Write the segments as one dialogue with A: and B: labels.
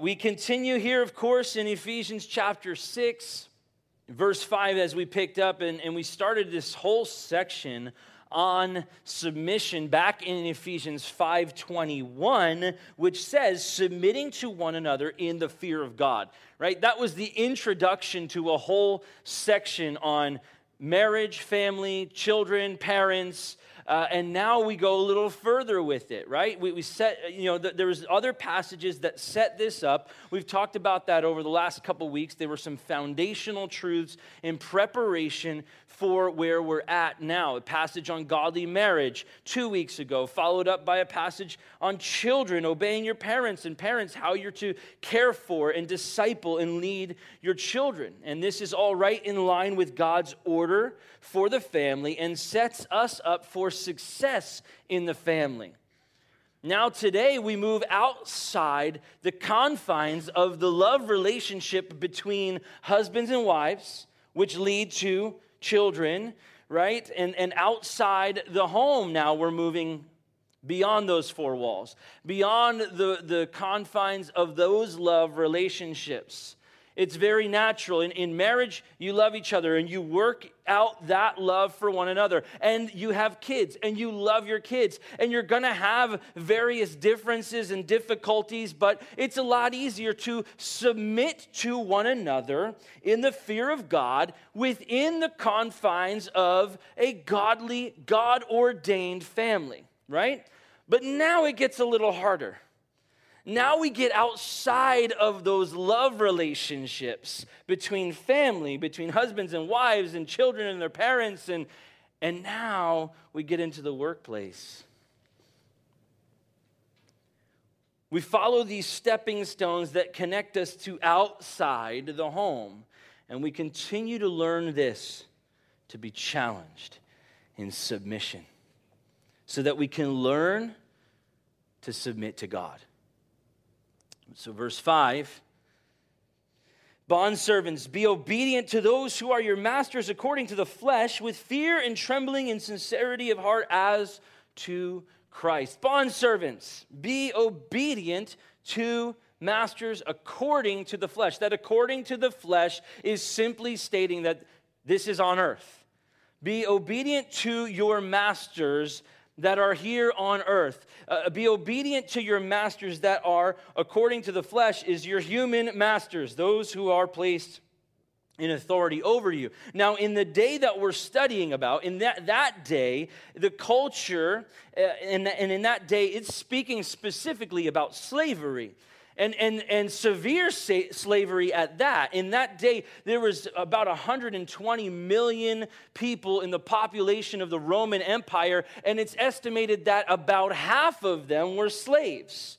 A: We continue here, of course, in Ephesians chapter 6, verse 5, as we picked up, and, and we started this whole section on submission back in Ephesians 5:21 which says submitting to one another in the fear of God right? That was the introduction to a whole section on marriage family children parents uh, and now we go a little further with it, right? We, we set, you know, th- there's other passages that set this up. We've talked about that over the last couple weeks. There were some foundational truths in preparation for where we're at now. A passage on godly marriage two weeks ago, followed up by a passage on children, obeying your parents, and parents, how you're to care for and disciple and lead your children. And this is all right in line with God's order for the family and sets us up for success in the family. Now, today, we move outside the confines of the love relationship between husbands and wives, which lead to children, right? And, and outside the home, now we're moving beyond those four walls, beyond the, the confines of those love relationships. It's very natural. In, in marriage, you love each other and you work out that love for one another. And you have kids and you love your kids. And you're going to have various differences and difficulties, but it's a lot easier to submit to one another in the fear of God within the confines of a godly, God ordained family, right? But now it gets a little harder. Now we get outside of those love relationships between family, between husbands and wives and children and their parents, and, and now we get into the workplace. We follow these stepping stones that connect us to outside the home, and we continue to learn this to be challenged in submission so that we can learn to submit to God. So, verse 5 Bondservants, be obedient to those who are your masters according to the flesh, with fear and trembling and sincerity of heart as to Christ. Bondservants, be obedient to masters according to the flesh. That according to the flesh is simply stating that this is on earth. Be obedient to your masters that are here on earth. Uh, be obedient to your masters that are, according to the flesh, is your human masters, those who are placed in authority over you. Now, in the day that we're studying about, in that, that day, the culture, uh, and, and in that day, it's speaking specifically about slavery and, and, and severe slavery at that. In that day, there was about 120 million people in the population of the Roman Empire, and it's estimated that about half of them were slaves.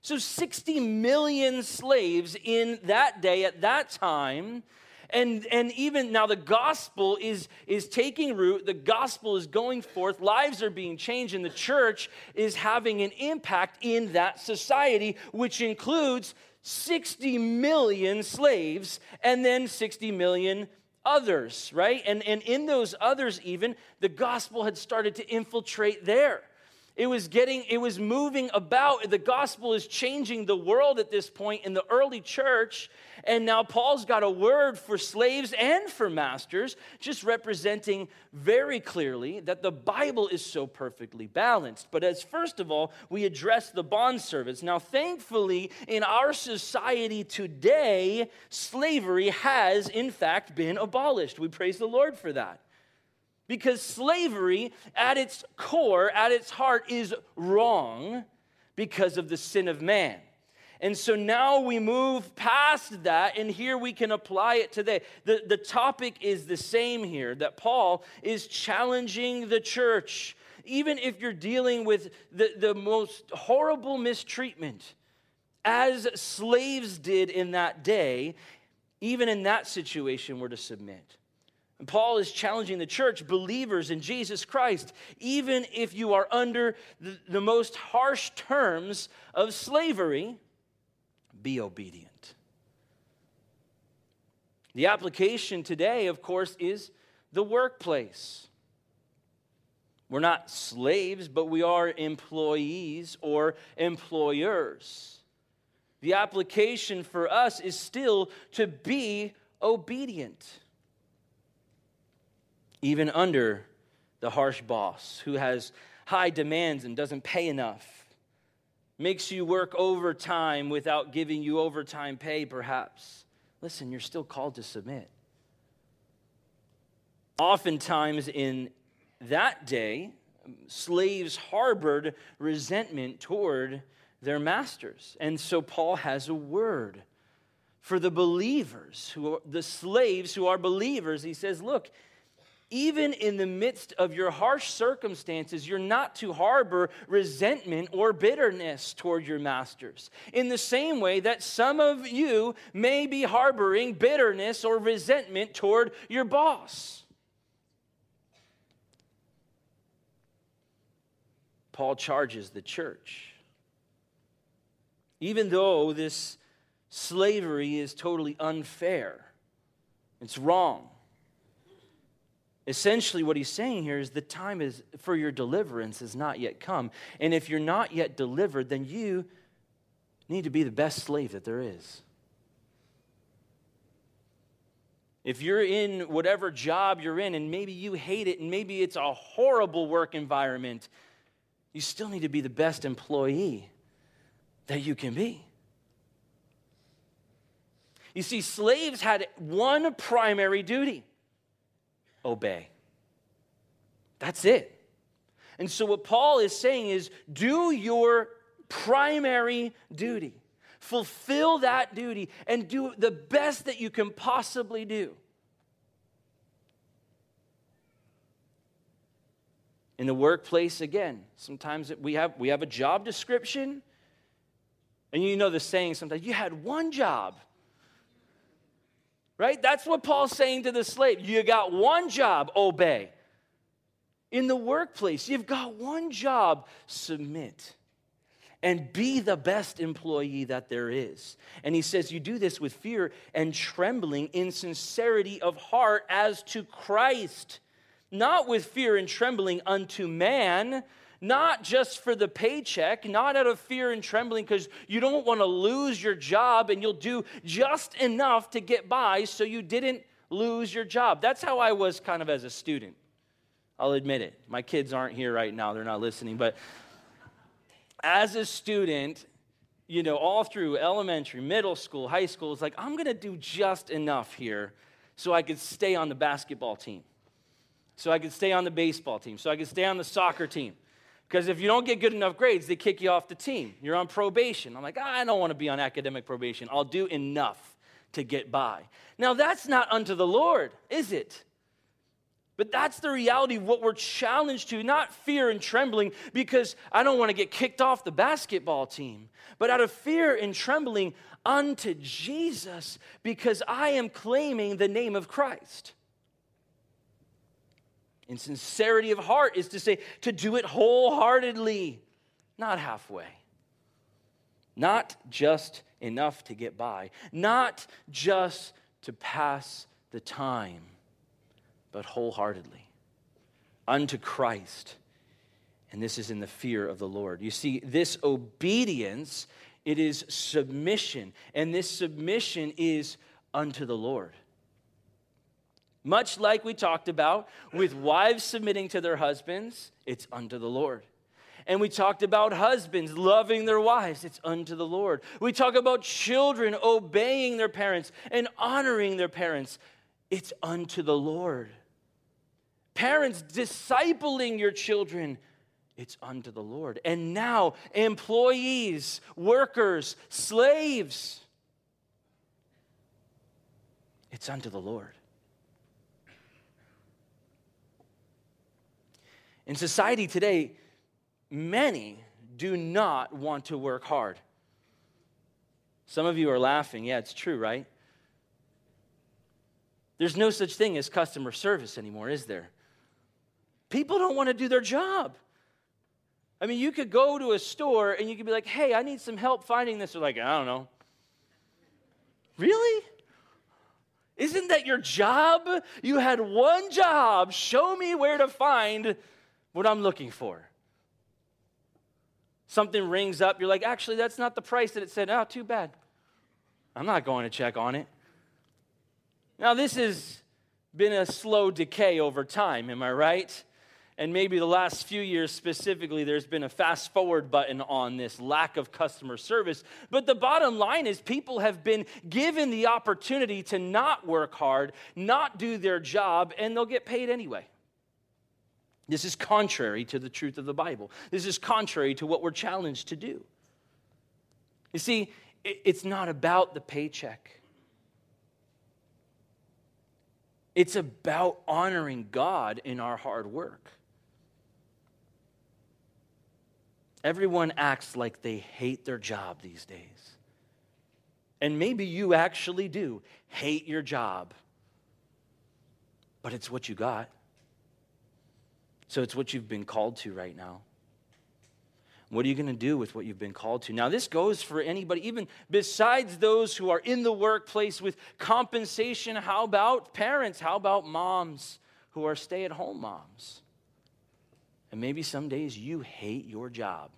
A: So 60 million slaves in that day, at that time. And, and even now, the gospel is, is taking root, the gospel is going forth, lives are being changed, and the church is having an impact in that society, which includes 60 million slaves and then 60 million others, right? And, and in those others, even, the gospel had started to infiltrate there. It was getting, it was moving about. The gospel is changing the world at this point in the early church. And now Paul's got a word for slaves and for masters, just representing very clearly that the Bible is so perfectly balanced. But as first of all, we address the bond servants. Now, thankfully, in our society today, slavery has in fact been abolished. We praise the Lord for that. Because slavery, at its core, at its heart, is wrong because of the sin of man. And so now we move past that, and here we can apply it today. The, the topic is the same here that Paul is challenging the church, even if you're dealing with the, the most horrible mistreatment, as slaves did in that day, even in that situation, we're to submit. And Paul is challenging the church, believers in Jesus Christ, even if you are under the, the most harsh terms of slavery, be obedient. The application today, of course, is the workplace. We're not slaves, but we are employees or employers. The application for us is still to be obedient, even under the harsh boss who has high demands and doesn't pay enough, makes you work overtime without giving you overtime pay, perhaps. Listen, you're still called to submit. Oftentimes in that day, slaves harbored resentment toward their masters. And so Paul has a word for the believers, who are, the slaves who are believers. He says, Look, even in the midst of your harsh circumstances, you're not to harbor resentment or bitterness toward your masters. In the same way that some of you may be harboring bitterness or resentment toward your boss. Paul charges the church. Even though this slavery is totally unfair, it's wrong. Essentially, what he's saying here is the time is for your deliverance has not yet come. And if you're not yet delivered, then you need to be the best slave that there is. If you're in whatever job you're in and maybe you hate it and maybe it's a horrible work environment, you still need to be the best employee that you can be. You see, slaves had one primary duty obey. That's it. And so, what Paul is saying is do your primary duty, fulfill that duty, and do the best that you can possibly do. in the workplace again sometimes we have we have a job description and you know the saying sometimes you had one job right? That's what paul's saying to the slave. You got one job obey. In the workplace you've got one job submit and be the best employee that there is. And he says, You do this with fear and trembling in sincerity of heart as to Christ not with fear and trembling unto man, not just for the paycheck, not out of fear and trembling because you don't want to lose your job and you'll do just enough to get by so you didn't lose your job. That's how I was kind of as a student. I'll admit it. My kids aren't here right now, they're not listening, but as a student, you know, all through elementary, middle school, high school, it's like, I'm going to do just enough here so I could stay on the basketball team so I could stay on the baseball team, so I could stay on the soccer team. Because if you don't get good enough grades, they kick you off the team. You're on probation. I'm like, I don't want to be on academic probation. I'll do enough to get by. Now, that's not unto the Lord, is it? But that's the reality of what we're challenged to, not fear and trembling because I don't want to get kicked off the basketball team, but out of fear and trembling unto Jesus because I am claiming the name of Christ. In sincerity of heart is to say, to do it wholeheartedly, not halfway. Not just enough to get by, not just to pass the time, but wholeheartedly unto Christ. And this is in the fear of the Lord. You see, this obedience, it is submission, and this submission is unto the Lord. Much like we talked about with wives submitting to their husbands, it's unto the Lord. And we talked about husbands loving their wives, it's unto the Lord. We talk about children obeying their parents and honoring their parents, it's unto the Lord. Parents discipling your children, it's unto the Lord. And now, employees, workers, slaves, it's unto the Lord. In society today, many do not want to work hard. Some of you are laughing. Yeah, it's true, right? There's no such thing as customer service anymore, is there? People don't want to do their job. I mean, you could go to a store and you could be like, hey, I need some help finding this. They're like, I don't know. Really? Isn't that your job? You had one job. Show me where to find what I'm looking for. Something rings up, you're like, actually, that's not the price that it said. Oh, too bad. I'm not going to check on it. Now, this has been a slow decay over time, am I right? and maybe the last few years specifically, there's been a fast forward button on this lack of customer service. But the bottom line is, people have been given the opportunity to not work hard, not do their job, and they'll get paid anyway. This is contrary to the truth of the Bible. This is contrary to what we're challenged to do. You see, it's not about the paycheck. It's about honoring God in our hard work. Everyone acts like they hate their job these days. And maybe you actually do hate your job, but it's what you got. So it's what you've been called to right now. What are you going to do with what you've been called to? Now, this goes for anybody, even besides those who are in the workplace with compensation. How about parents? How about moms who are stay at home moms? And maybe some days you hate your job.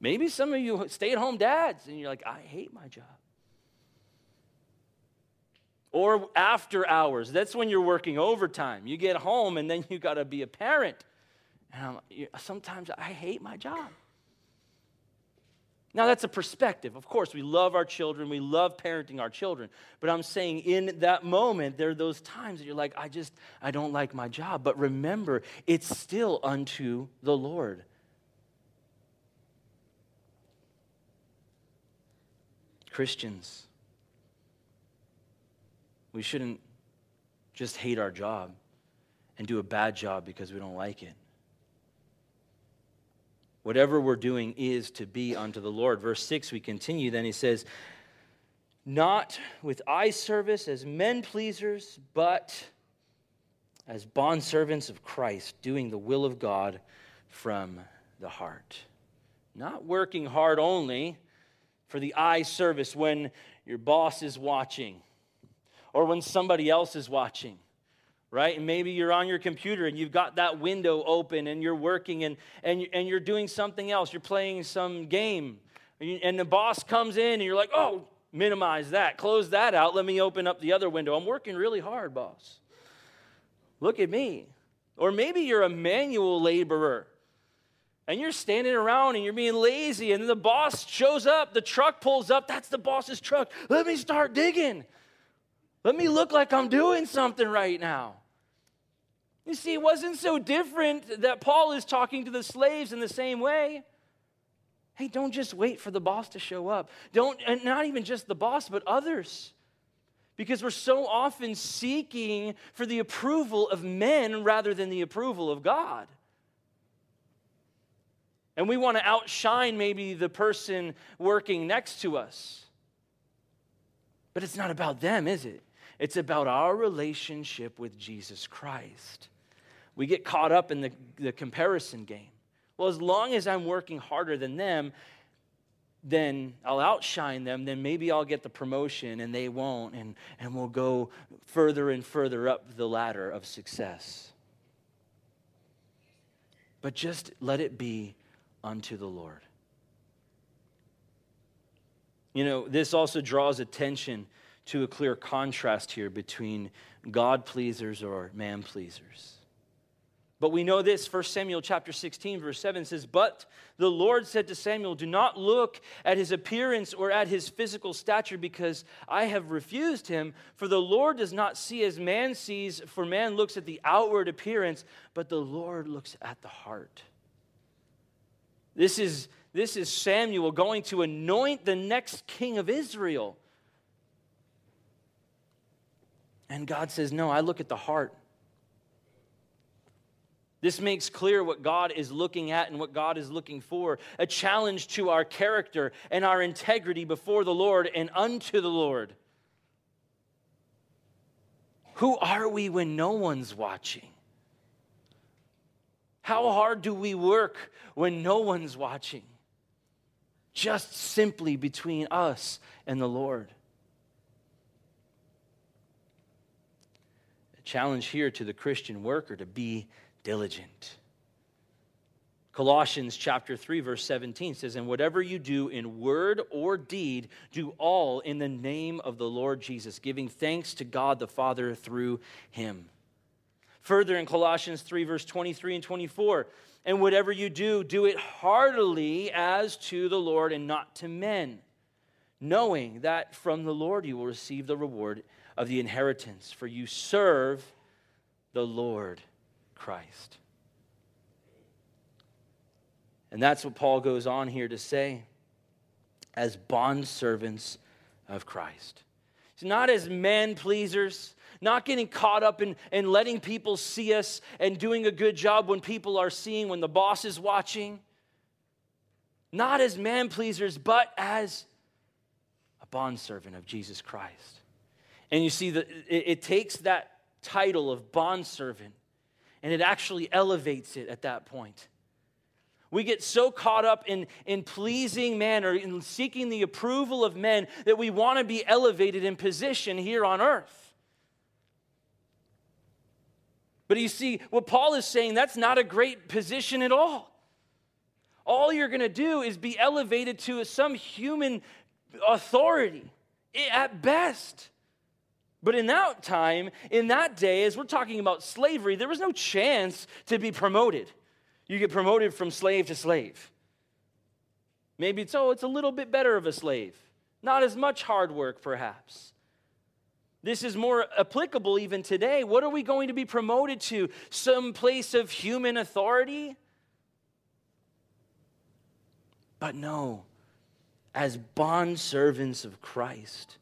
A: Maybe some of you stay at home dads and you're like, I hate my job. Or after hours, that's when you're working overtime. You get home and then you got to be a parent. And I'm, sometimes I hate my job. Now, that's a perspective. Of course, we love our children, we love parenting our children. But I'm saying in that moment, there are those times that you're like, I just, I don't like my job. But remember, it's still unto the Lord. Christians, we shouldn't just hate our job and do a bad job because we don't like it. Whatever we're doing is to be unto the Lord. Verse 6, we continue. Then he says, Not with eye service as men pleasers, but as bondservants of Christ, doing the will of God from the heart. Not working hard only for the eye service when your boss is watching or when somebody else is watching right? And maybe you're on your computer and you've got that window open and you're working and, and, and you're doing something else. You're playing some game. And the boss comes in and you're like, oh, minimize that, close that out. Let me open up the other window. I'm working really hard, boss. Look at me. Or maybe you're a manual laborer and you're standing around and you're being lazy, and the boss shows up, the truck pulls up. That's the boss's truck. Let me start digging. Let me look like I'm doing something right now. You see, it wasn't so different that Paul is talking to the slaves in the same way. Hey, don't just wait for the boss to show up. Don't, and not even just the boss, but others. Because we're so often seeking for the approval of men rather than the approval of God. And we want to outshine maybe the person working next to us. But it's not about them, is it? It's about our relationship with Jesus Christ. We get caught up in the, the comparison game. Well, as long as I'm working harder than them, then I'll outshine them, then maybe I'll get the promotion and they won't, and, and we'll go further and further up the ladder of success. But just let it be unto the Lord. You know, this also draws attention to a clear contrast here between God pleasers or man pleasers. But we know this, 1 Samuel chapter 16, verse 7 says, But the Lord said to Samuel, Do not look at his appearance or at his physical stature, because I have refused him. For the Lord does not see as man sees, for man looks at the outward appearance, but the Lord looks at the heart. This is, this is Samuel going to anoint the next king of Israel. And God says, No, I look at the heart. This makes clear what God is looking at and what God is looking for a challenge to our character and our integrity before the Lord and unto the Lord. Who are we when no one's watching? How hard do we work when no one's watching? Just simply between us and the Lord. Challenge here to the Christian worker to be diligent. Colossians chapter 3 verse 17 says and whatever you do in word or deed do all in the name of the Lord Jesus giving thanks to God the Father through him. Further in Colossians 3 verse 23 and 24 and whatever you do do it heartily as to the Lord and not to men knowing that from the Lord you will receive the reward of the inheritance for you serve the Lord Christ. And that's what Paul goes on here to say as bondservants of Christ. It's not as men pleasers, not getting caught up in, in letting people see us and doing a good job when people are seeing, when the boss is watching. Not as man pleasers, but as a bondservant of Jesus Christ. And you see, that it, it takes that title of bondservant and it actually elevates it at that point. We get so caught up in, in pleasing man or in seeking the approval of men that we want to be elevated in position here on earth. But you see, what Paul is saying, that's not a great position at all. All you're going to do is be elevated to some human authority at best. But in that time, in that day, as we're talking about slavery, there was no chance to be promoted. You get promoted from slave to slave. Maybe it's, oh, it's a little bit better of a slave. Not as much hard work, perhaps. This is more applicable even today. What are we going to be promoted to? Some place of human authority? But no, as bond servants of Christ.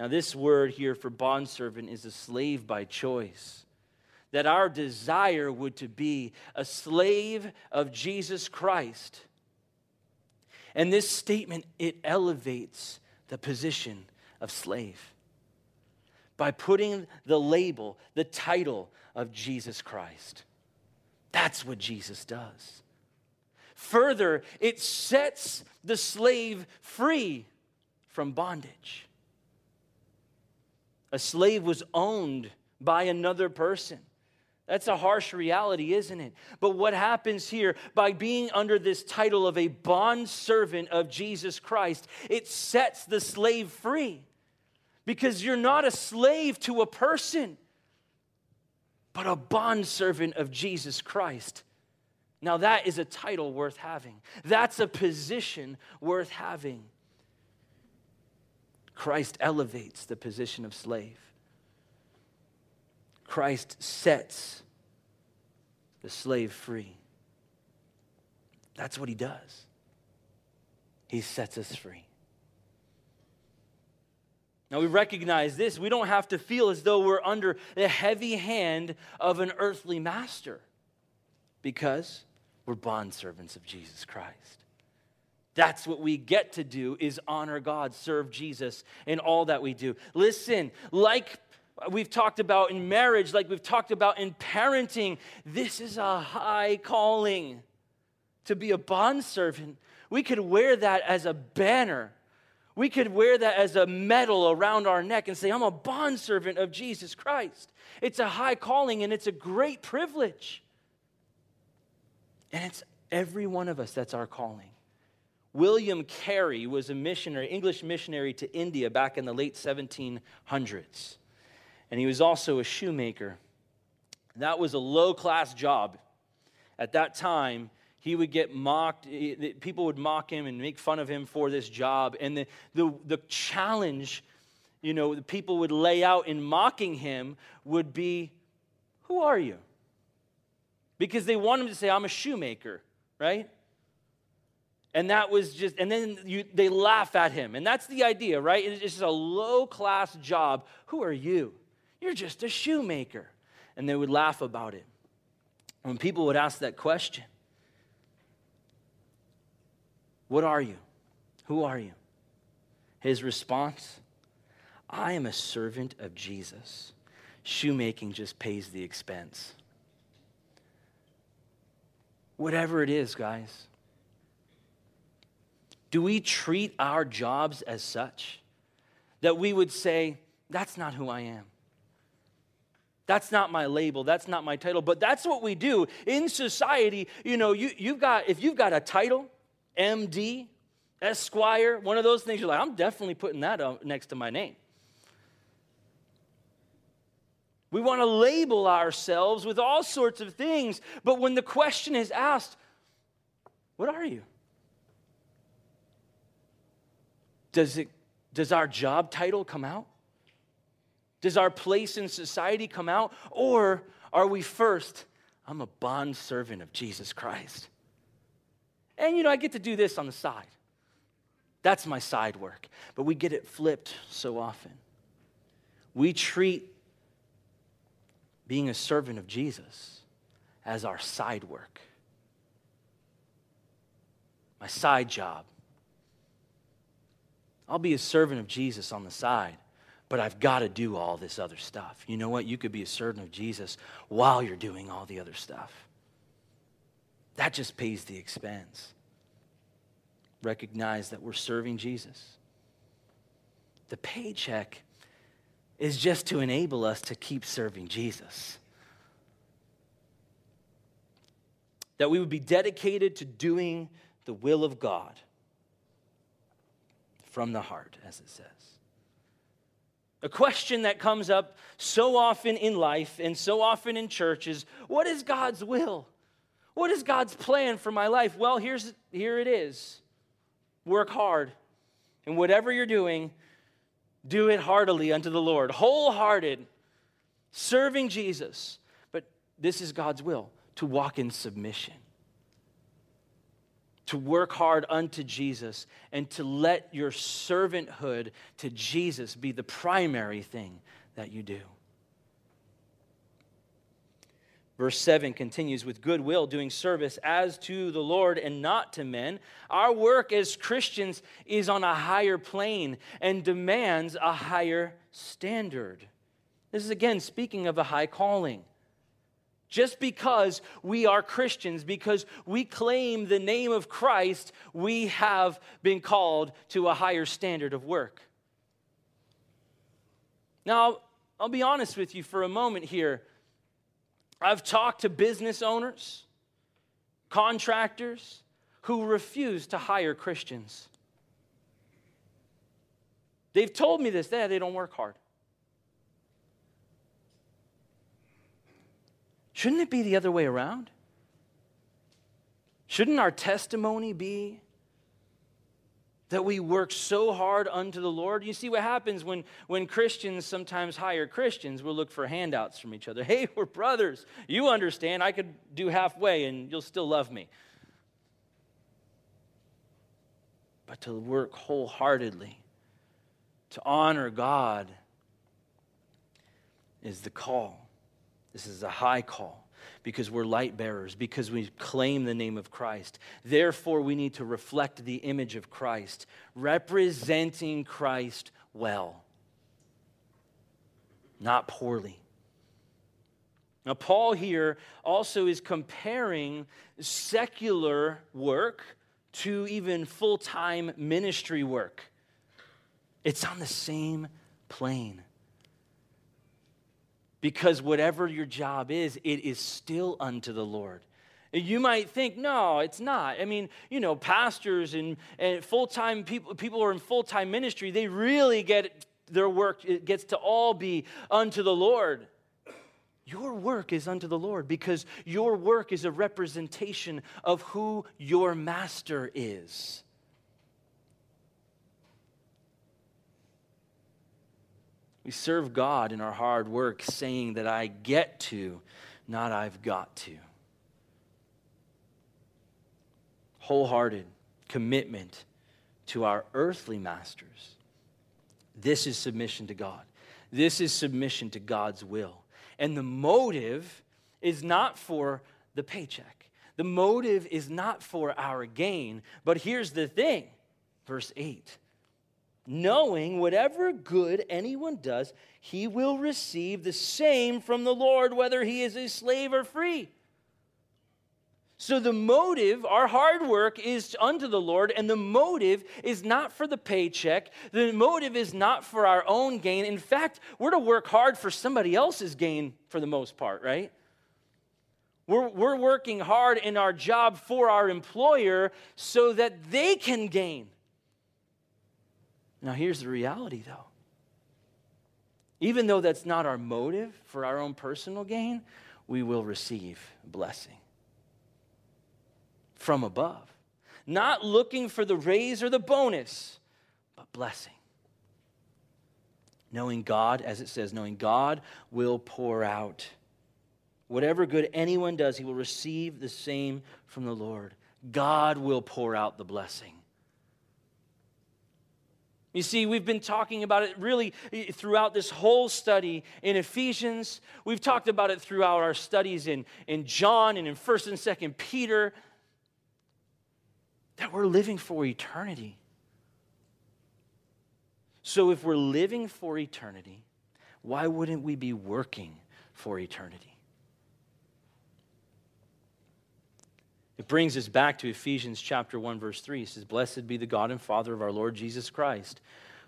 A: Now, this word here for bondservant is a slave by choice that our desire would to be a slave of Jesus Christ. And this statement it elevates the position of slave by putting the label, the title of Jesus Christ. That's what Jesus does. Further, it sets the slave free from bondage. A slave was owned by another person. That's a harsh reality, isn't it? But what happens here by being under this title of a bond servant of Jesus Christ, it sets the slave free. Because you're not a slave to a person, but a bond servant of Jesus Christ. Now, that is a title worth having. That's a position worth having. Christ elevates the position of slave. Christ sets the slave free. That's what he does. He sets us free. Now we recognize this. We don't have to feel as though we're under the heavy hand of an earthly master because we're bondservants of Jesus Christ. That's what we get to do is honor God, serve Jesus in all that we do. Listen, like we've talked about in marriage, like we've talked about in parenting, this is a high calling to be a bondservant. We could wear that as a banner. We could wear that as a medal around our neck and say, I'm a bondservant of Jesus Christ. It's a high calling and it's a great privilege. And it's every one of us that's our calling. William Carey was a missionary, English missionary to India back in the late 1700s and he was also a shoemaker. That was a low class job. At that time, he would get mocked. People would mock him and make fun of him for this job. And the, the, the challenge, you know, the people would lay out in mocking him would be, Who are you? Because they want him to say, I'm a shoemaker, right? And that was just, and then you, they laugh at him. And that's the idea, right? It's just a low class job. Who are you? You're just a shoemaker. And they would laugh about it. When people would ask that question, What are you? Who are you? His response, I am a servant of Jesus. Shoemaking just pays the expense. Whatever it is, guys. Do we treat our jobs as such that we would say, That's not who I am? That's not my label. That's not my title. But that's what we do in society. You know, you, you've got, if you've got a title, MD, Esquire, one of those things, you're like, I'm definitely putting that up next to my name. We want to label ourselves with all sorts of things. But when the question is asked, what are you? Does, it, does our job title come out? Does our place in society come out? Or are we first, I'm a bond servant of Jesus Christ? And you know, I get to do this on the side. That's my side work. But we get it flipped so often. We treat being a servant of Jesus as our side work, my side job. I'll be a servant of Jesus on the side but I've got to do all this other stuff. You know what? You could be a servant of Jesus while you're doing all the other stuff. That just pays the expense. Recognize that we're serving Jesus. The paycheck is just to enable us to keep serving Jesus. That we would be dedicated to doing the will of God from the heart, as it says. A question that comes up so often in life and so often in church is what is God's will? What is God's plan for my life? Well, here's, here it is work hard. And whatever you're doing, do it heartily unto the Lord, wholehearted, serving Jesus. But this is God's will to walk in submission to work hard unto Jesus and to let your servanthood to Jesus be the primary thing that you do. Verse 7 continues with goodwill, doing service as to the Lord and not to men. Our work as Christians is on a higher plane and demands a higher standard. This is again speaking of a high calling. Just because we are Christians, because we claim the name of Christ, we have been called to a higher standard of work. Now, I'll be honest with you for a moment here. I've talked to business owners, contractors who refuse to hire Christians. They've told me this, they, they don't work hard. Shouldn't it be the other way around? Shouldn't our testimony be that we work so hard unto the Lord? You see what happens when, when Christians sometimes hire Christians, we'll look for handouts from each other. Hey, we're brothers. You understand, I could do halfway and you'll still love me. But to work wholeheartedly, to honor God, is the call. This is a high call because we're light bearers, because we claim the name of Christ. Therefore, we need to reflect the image of Christ, representing Christ well, not poorly. Now, Paul here also is comparing secular work to even full time ministry work. It's on the same plane. Because whatever your job is, it is still unto the Lord. You might think, no, it's not. I mean, you know, pastors and, and full time people, people who are in full time ministry, they really get their work, it gets to all be unto the Lord. Your work is unto the Lord because your work is a representation of who your master is. We serve God in our hard work, saying that I get to, not I've got to. Wholehearted commitment to our earthly masters. This is submission to God. This is submission to God's will. And the motive is not for the paycheck. The motive is not for our gain. But here's the thing verse 8 knowing whatever good anyone does, he will receive the same from the Lord, whether he is a slave or free. So the motive, our hard work is unto the Lord, and the motive is not for the paycheck. The motive is not for our own gain. In fact, we're to work hard for somebody else's gain for the most part, right? We're, we're working hard in our job for our employer so that they can gain. Now, here's the reality though. Even though that's not our motive for our own personal gain, we will receive blessing from above. Not looking for the raise or the bonus, but blessing. Knowing God, as it says, knowing God will pour out. Whatever good anyone does, he will receive the same from the Lord. God will pour out the blessing. You see, we've been talking about it really eh, throughout this whole study in Ephesians. We've talked about it throughout our studies in, in John and in 1st and 2nd Peter that we're living for eternity. So, if we're living for eternity, why wouldn't we be working for eternity? It brings us back to Ephesians chapter 1 verse 3. It says, "Blessed be the God and Father of our Lord Jesus Christ,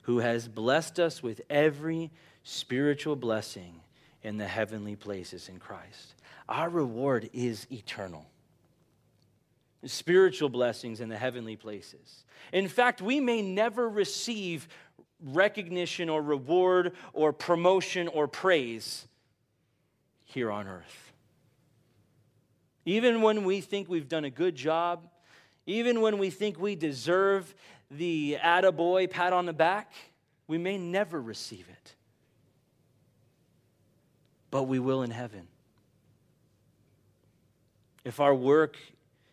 A: who has blessed us with every spiritual blessing in the heavenly places in Christ." Our reward is eternal spiritual blessings in the heavenly places. In fact, we may never receive recognition or reward or promotion or praise here on earth. Even when we think we've done a good job, even when we think we deserve the attaboy pat on the back, we may never receive it. But we will in heaven. If our work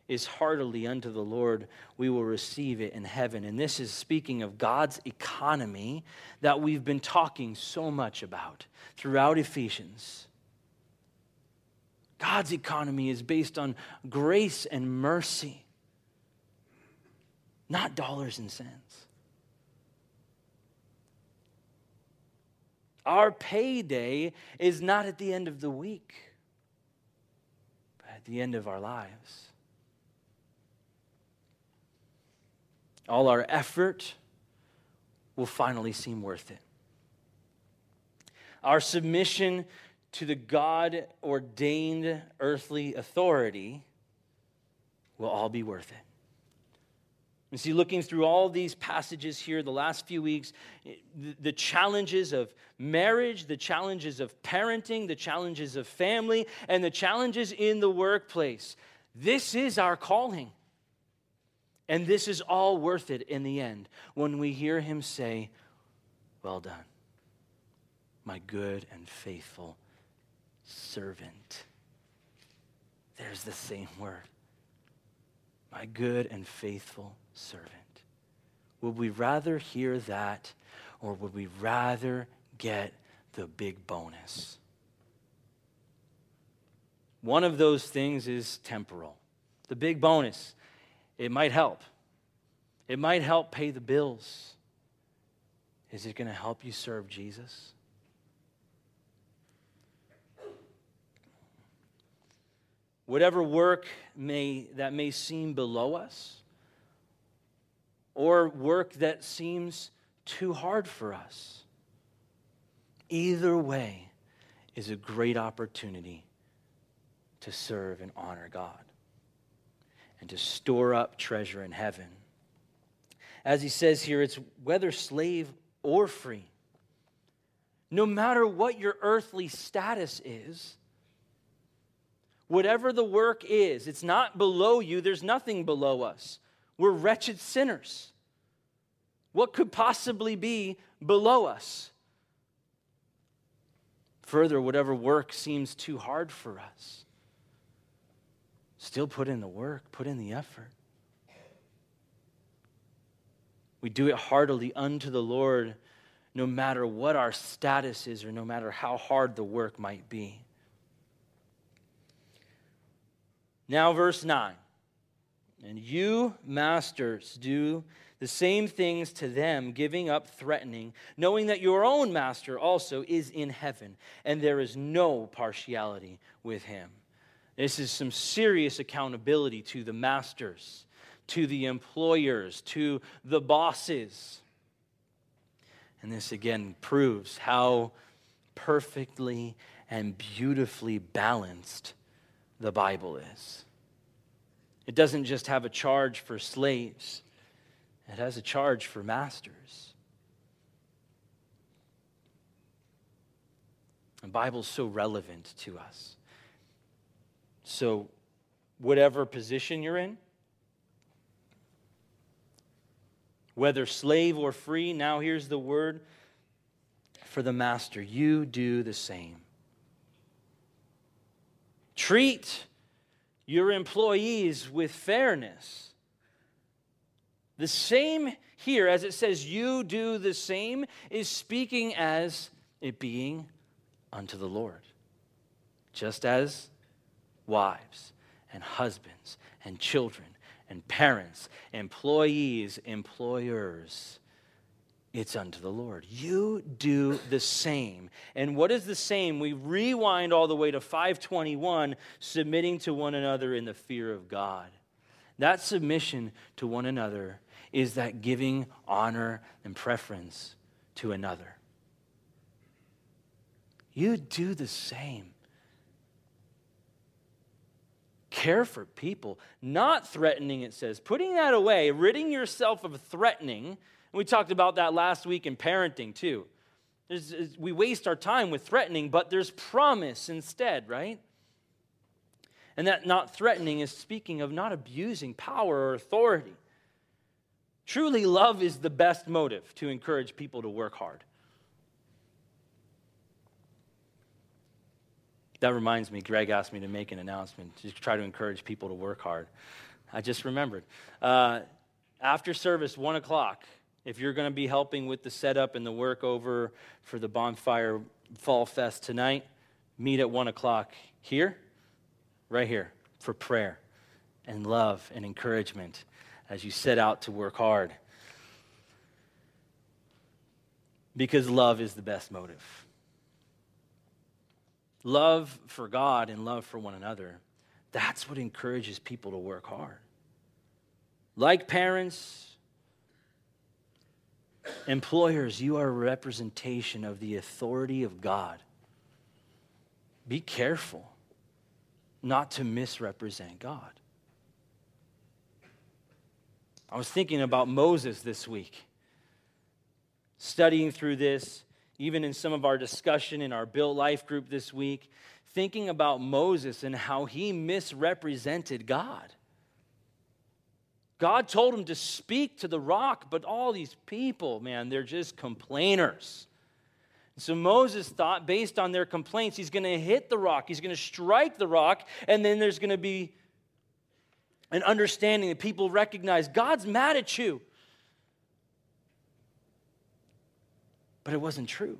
A: is heartily unto the Lord, we will receive it in heaven. And this is speaking of God's economy that we've been talking so much about throughout Ephesians. God's economy is based on grace and mercy, not dollars and cents. Our payday is not at the end of the week, but at the end of our lives. all our effort will finally seem worth it. Our submission to the God ordained earthly authority will all be worth it. You see, looking through all these passages here the last few weeks, the challenges of marriage, the challenges of parenting, the challenges of family, and the challenges in the workplace. This is our calling. And this is all worth it in the end when we hear him say, Well done, my good and faithful servant. There's the same word. My good and faithful servant. Would we rather hear that or would we rather get the big bonus? One of those things is temporal. The big bonus it might help. It might help pay the bills. Is it going to help you serve Jesus? Whatever work may, that may seem below us, or work that seems too hard for us, either way is a great opportunity to serve and honor God and to store up treasure in heaven. As he says here, it's whether slave or free. No matter what your earthly status is, whatever the work is, it's not below you, there's nothing below us. We're wretched sinners. What could possibly be below us? Further, whatever work seems too hard for us. Still put in the work, put in the effort. We do it heartily unto the Lord, no matter what our status is or no matter how hard the work might be. Now, verse 9. And you, masters, do the same things to them, giving up threatening, knowing that your own master also is in heaven, and there is no partiality with him. This is some serious accountability to the masters, to the employers, to the bosses. And this again proves how perfectly and beautifully balanced the Bible is. It doesn't just have a charge for slaves, it has a charge for masters. The Bible's so relevant to us. So, whatever position you're in, whether slave or free, now here's the word for the master you do the same. Treat your employees with fairness. The same here, as it says, you do the same, is speaking as it being unto the Lord. Just as wives and husbands and children and parents, employees, employers, it's unto the Lord. You do the same. And what is the same? We rewind all the way to 521, submitting to one another in the fear of God. That submission to one another is that giving honor and preference to another. You do the same. Care for people, not threatening, it says. Putting that away, ridding yourself of threatening. We talked about that last week in parenting, too. There's, we waste our time with threatening, but there's promise instead, right? And that not threatening is speaking of not abusing power or authority. Truly, love is the best motive to encourage people to work hard. That reminds me, Greg asked me to make an announcement to try to encourage people to work hard. I just remembered. Uh, after service, one o'clock, if you're going to be helping with the setup and the work over for the bonfire fall fest tonight, meet at one o'clock here, right here, for prayer and love and encouragement as you set out to work hard. Because love is the best motive love for God and love for one another, that's what encourages people to work hard. Like parents, employers, you are a representation of the authority of God. Be careful not to misrepresent God. I was thinking about Moses this week, studying through this even in some of our discussion in our Built Life group this week, thinking about Moses and how he misrepresented God. God told him to speak to the rock, but all these people, man, they're just complainers. So Moses thought, based on their complaints, he's going to hit the rock, he's going to strike the rock, and then there's going to be an understanding that people recognize God's mad at you. But it wasn't true.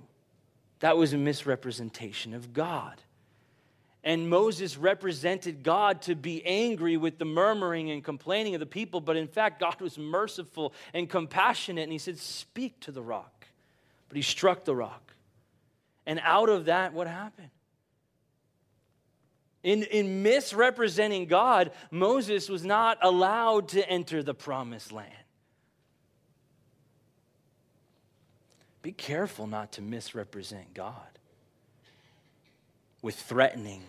A: That was a misrepresentation of God. And Moses represented God to be angry with the murmuring and complaining of the people, but in fact, God was merciful and compassionate. And he said, Speak to the rock. But he struck the rock. And out of that, what happened? In, in misrepresenting God, Moses was not allowed to enter the promised land. Be careful not to misrepresent God with threatening,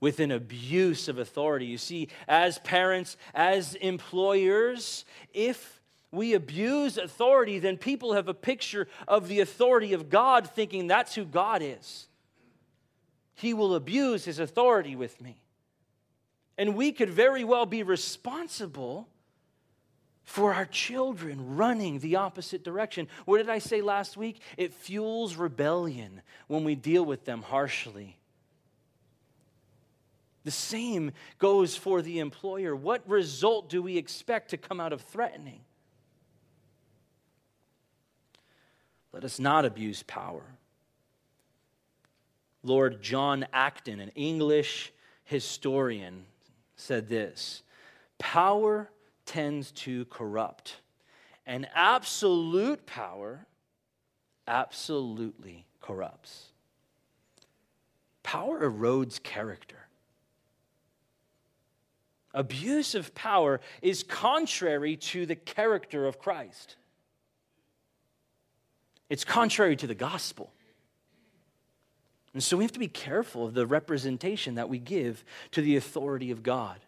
A: with an abuse of authority. You see, as parents, as employers, if we abuse authority, then people have a picture of the authority of God, thinking that's who God is. He will abuse his authority with me. And we could very well be responsible for our children running the opposite direction. What did I say last week? It fuels rebellion when we deal with them harshly. The same goes for the employer. What result do we expect to come out of threatening? Let us not abuse power. Lord John Acton, an English historian, said this Power tends to corrupt. And absolute power absolutely corrupts. Power erodes character. Abuse of power is contrary to the character of Christ. It's contrary to the gospel. And so we have to be careful of the representation that we give to the authority of God.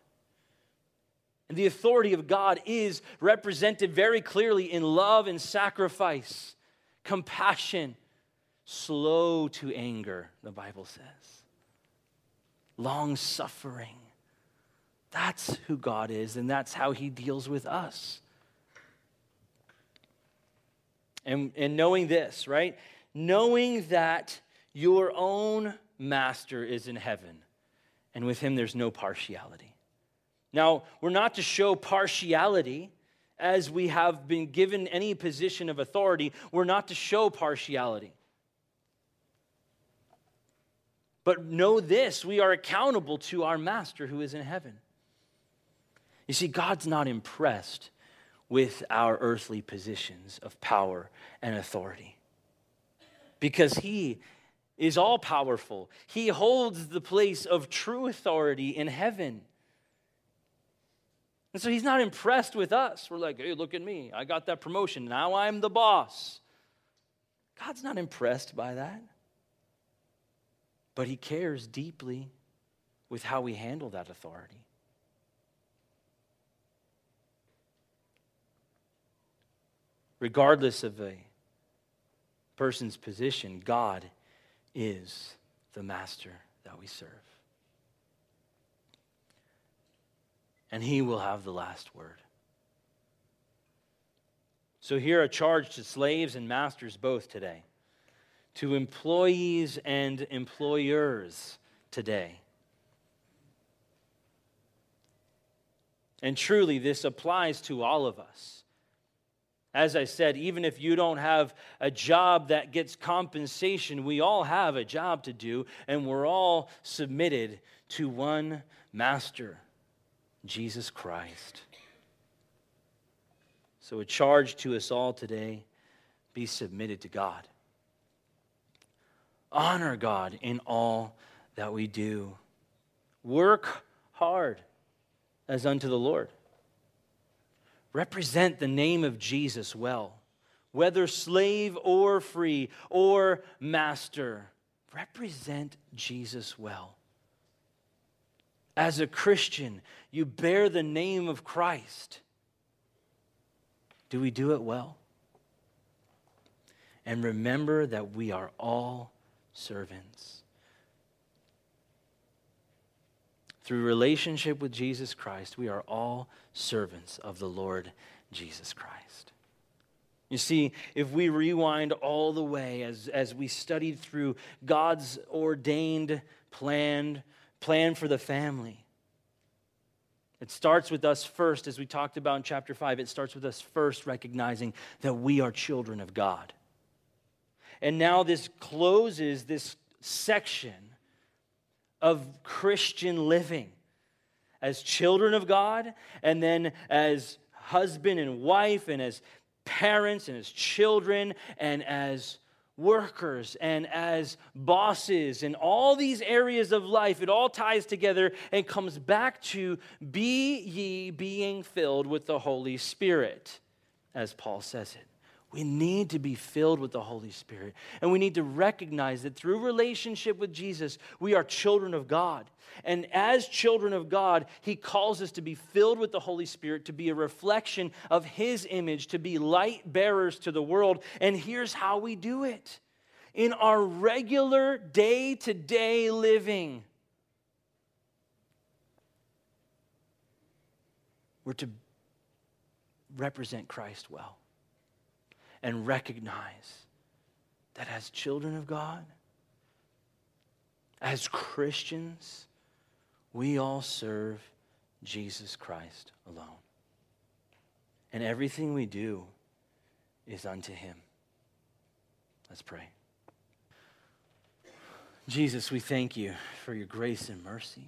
A: And the authority of God is represented very clearly in love and sacrifice, compassion, slow to anger, the Bible says, long suffering. That's who God is, and that's how He deals with us. And, and knowing this, right? Knowing that your own master is in heaven, and with him there's no partiality. Now, we're not to show partiality as we have been given any position of authority. We're not to show partiality. But know this we are accountable to our master who is in heaven. You see, God's not impressed with our earthly positions of power and authority because he is all powerful. He holds the place of true authority in heaven. And so he's not impressed with us. We're like, hey, look at me. I got that promotion. Now I'm the boss. God's not impressed by that. But he cares deeply with how we handle that authority. Regardless of a person's position, God is the master that we serve. And he will have the last word. So, here a charge to slaves and masters both today, to employees and employers today. And truly, this applies to all of us. As I said, even if you don't have a job that gets compensation, we all have a job to do, and we're all submitted to one master, Jesus Christ. So, a charge to us all today be submitted to God. Honor God in all that we do. Work hard as unto the Lord represent the name of Jesus well, whether slave or free or master. Represent Jesus well. As a Christian, you bear the name of Christ. Do we do it well? And remember that we are all servants. Through relationship with Jesus Christ, we are all servants of the Lord Jesus Christ. You see, if we rewind all the way as, as we studied through God's ordained plan, plan for the family, it starts with us first, as we talked about in chapter 5, it starts with us first recognizing that we are children of God. And now this closes this section of Christian living as children of God, and then as husband and wife, and as parents, and as children, and as workers, and as bosses, and all these areas of life. It all ties together and comes back to be ye being filled with the Holy Spirit, as Paul says it. We need to be filled with the Holy Spirit. And we need to recognize that through relationship with Jesus, we are children of God. And as children of God, He calls us to be filled with the Holy Spirit, to be a reflection of His image, to be light bearers to the world. And here's how we do it in our regular day to day living. We're to represent Christ well and recognize that as children of God, as Christians, we all serve Jesus Christ alone. And everything we do is unto him. Let's pray. Jesus, we thank you for your grace and mercy.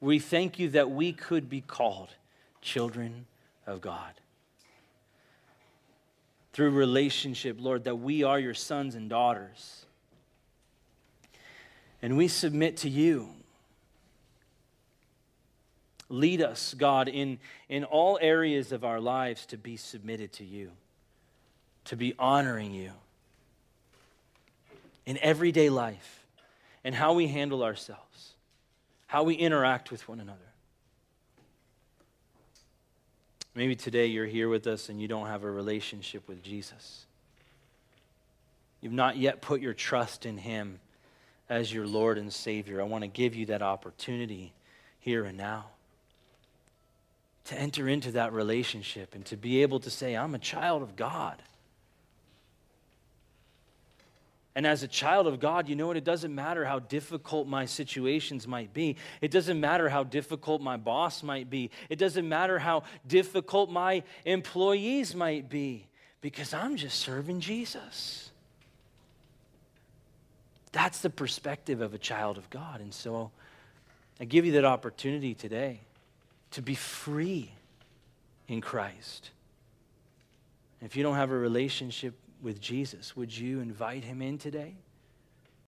A: We thank you that we could be called children of God through relationship, Lord, that we are your sons and daughters. And we submit to you. Lead us, God, in, in all areas of our lives to be submitted to you, to be honoring you in everyday life and how we handle ourselves, how we interact with one another. Maybe today you're here with us and you don't have a relationship with Jesus. You've not yet put your trust in Him as your Lord and Savior. I want to give you that opportunity here and now to enter into that relationship and to be able to say, I'm a child of God. And as a child of God, you know what? It doesn't matter how difficult my situations might be. It doesn't matter how difficult my boss might be. It doesn't matter how difficult my employees might be because I'm just serving Jesus. That's the perspective of a child of God. And so I give you that opportunity today to be free in Christ. If you don't have a relationship with Jesus, would you invite him in today?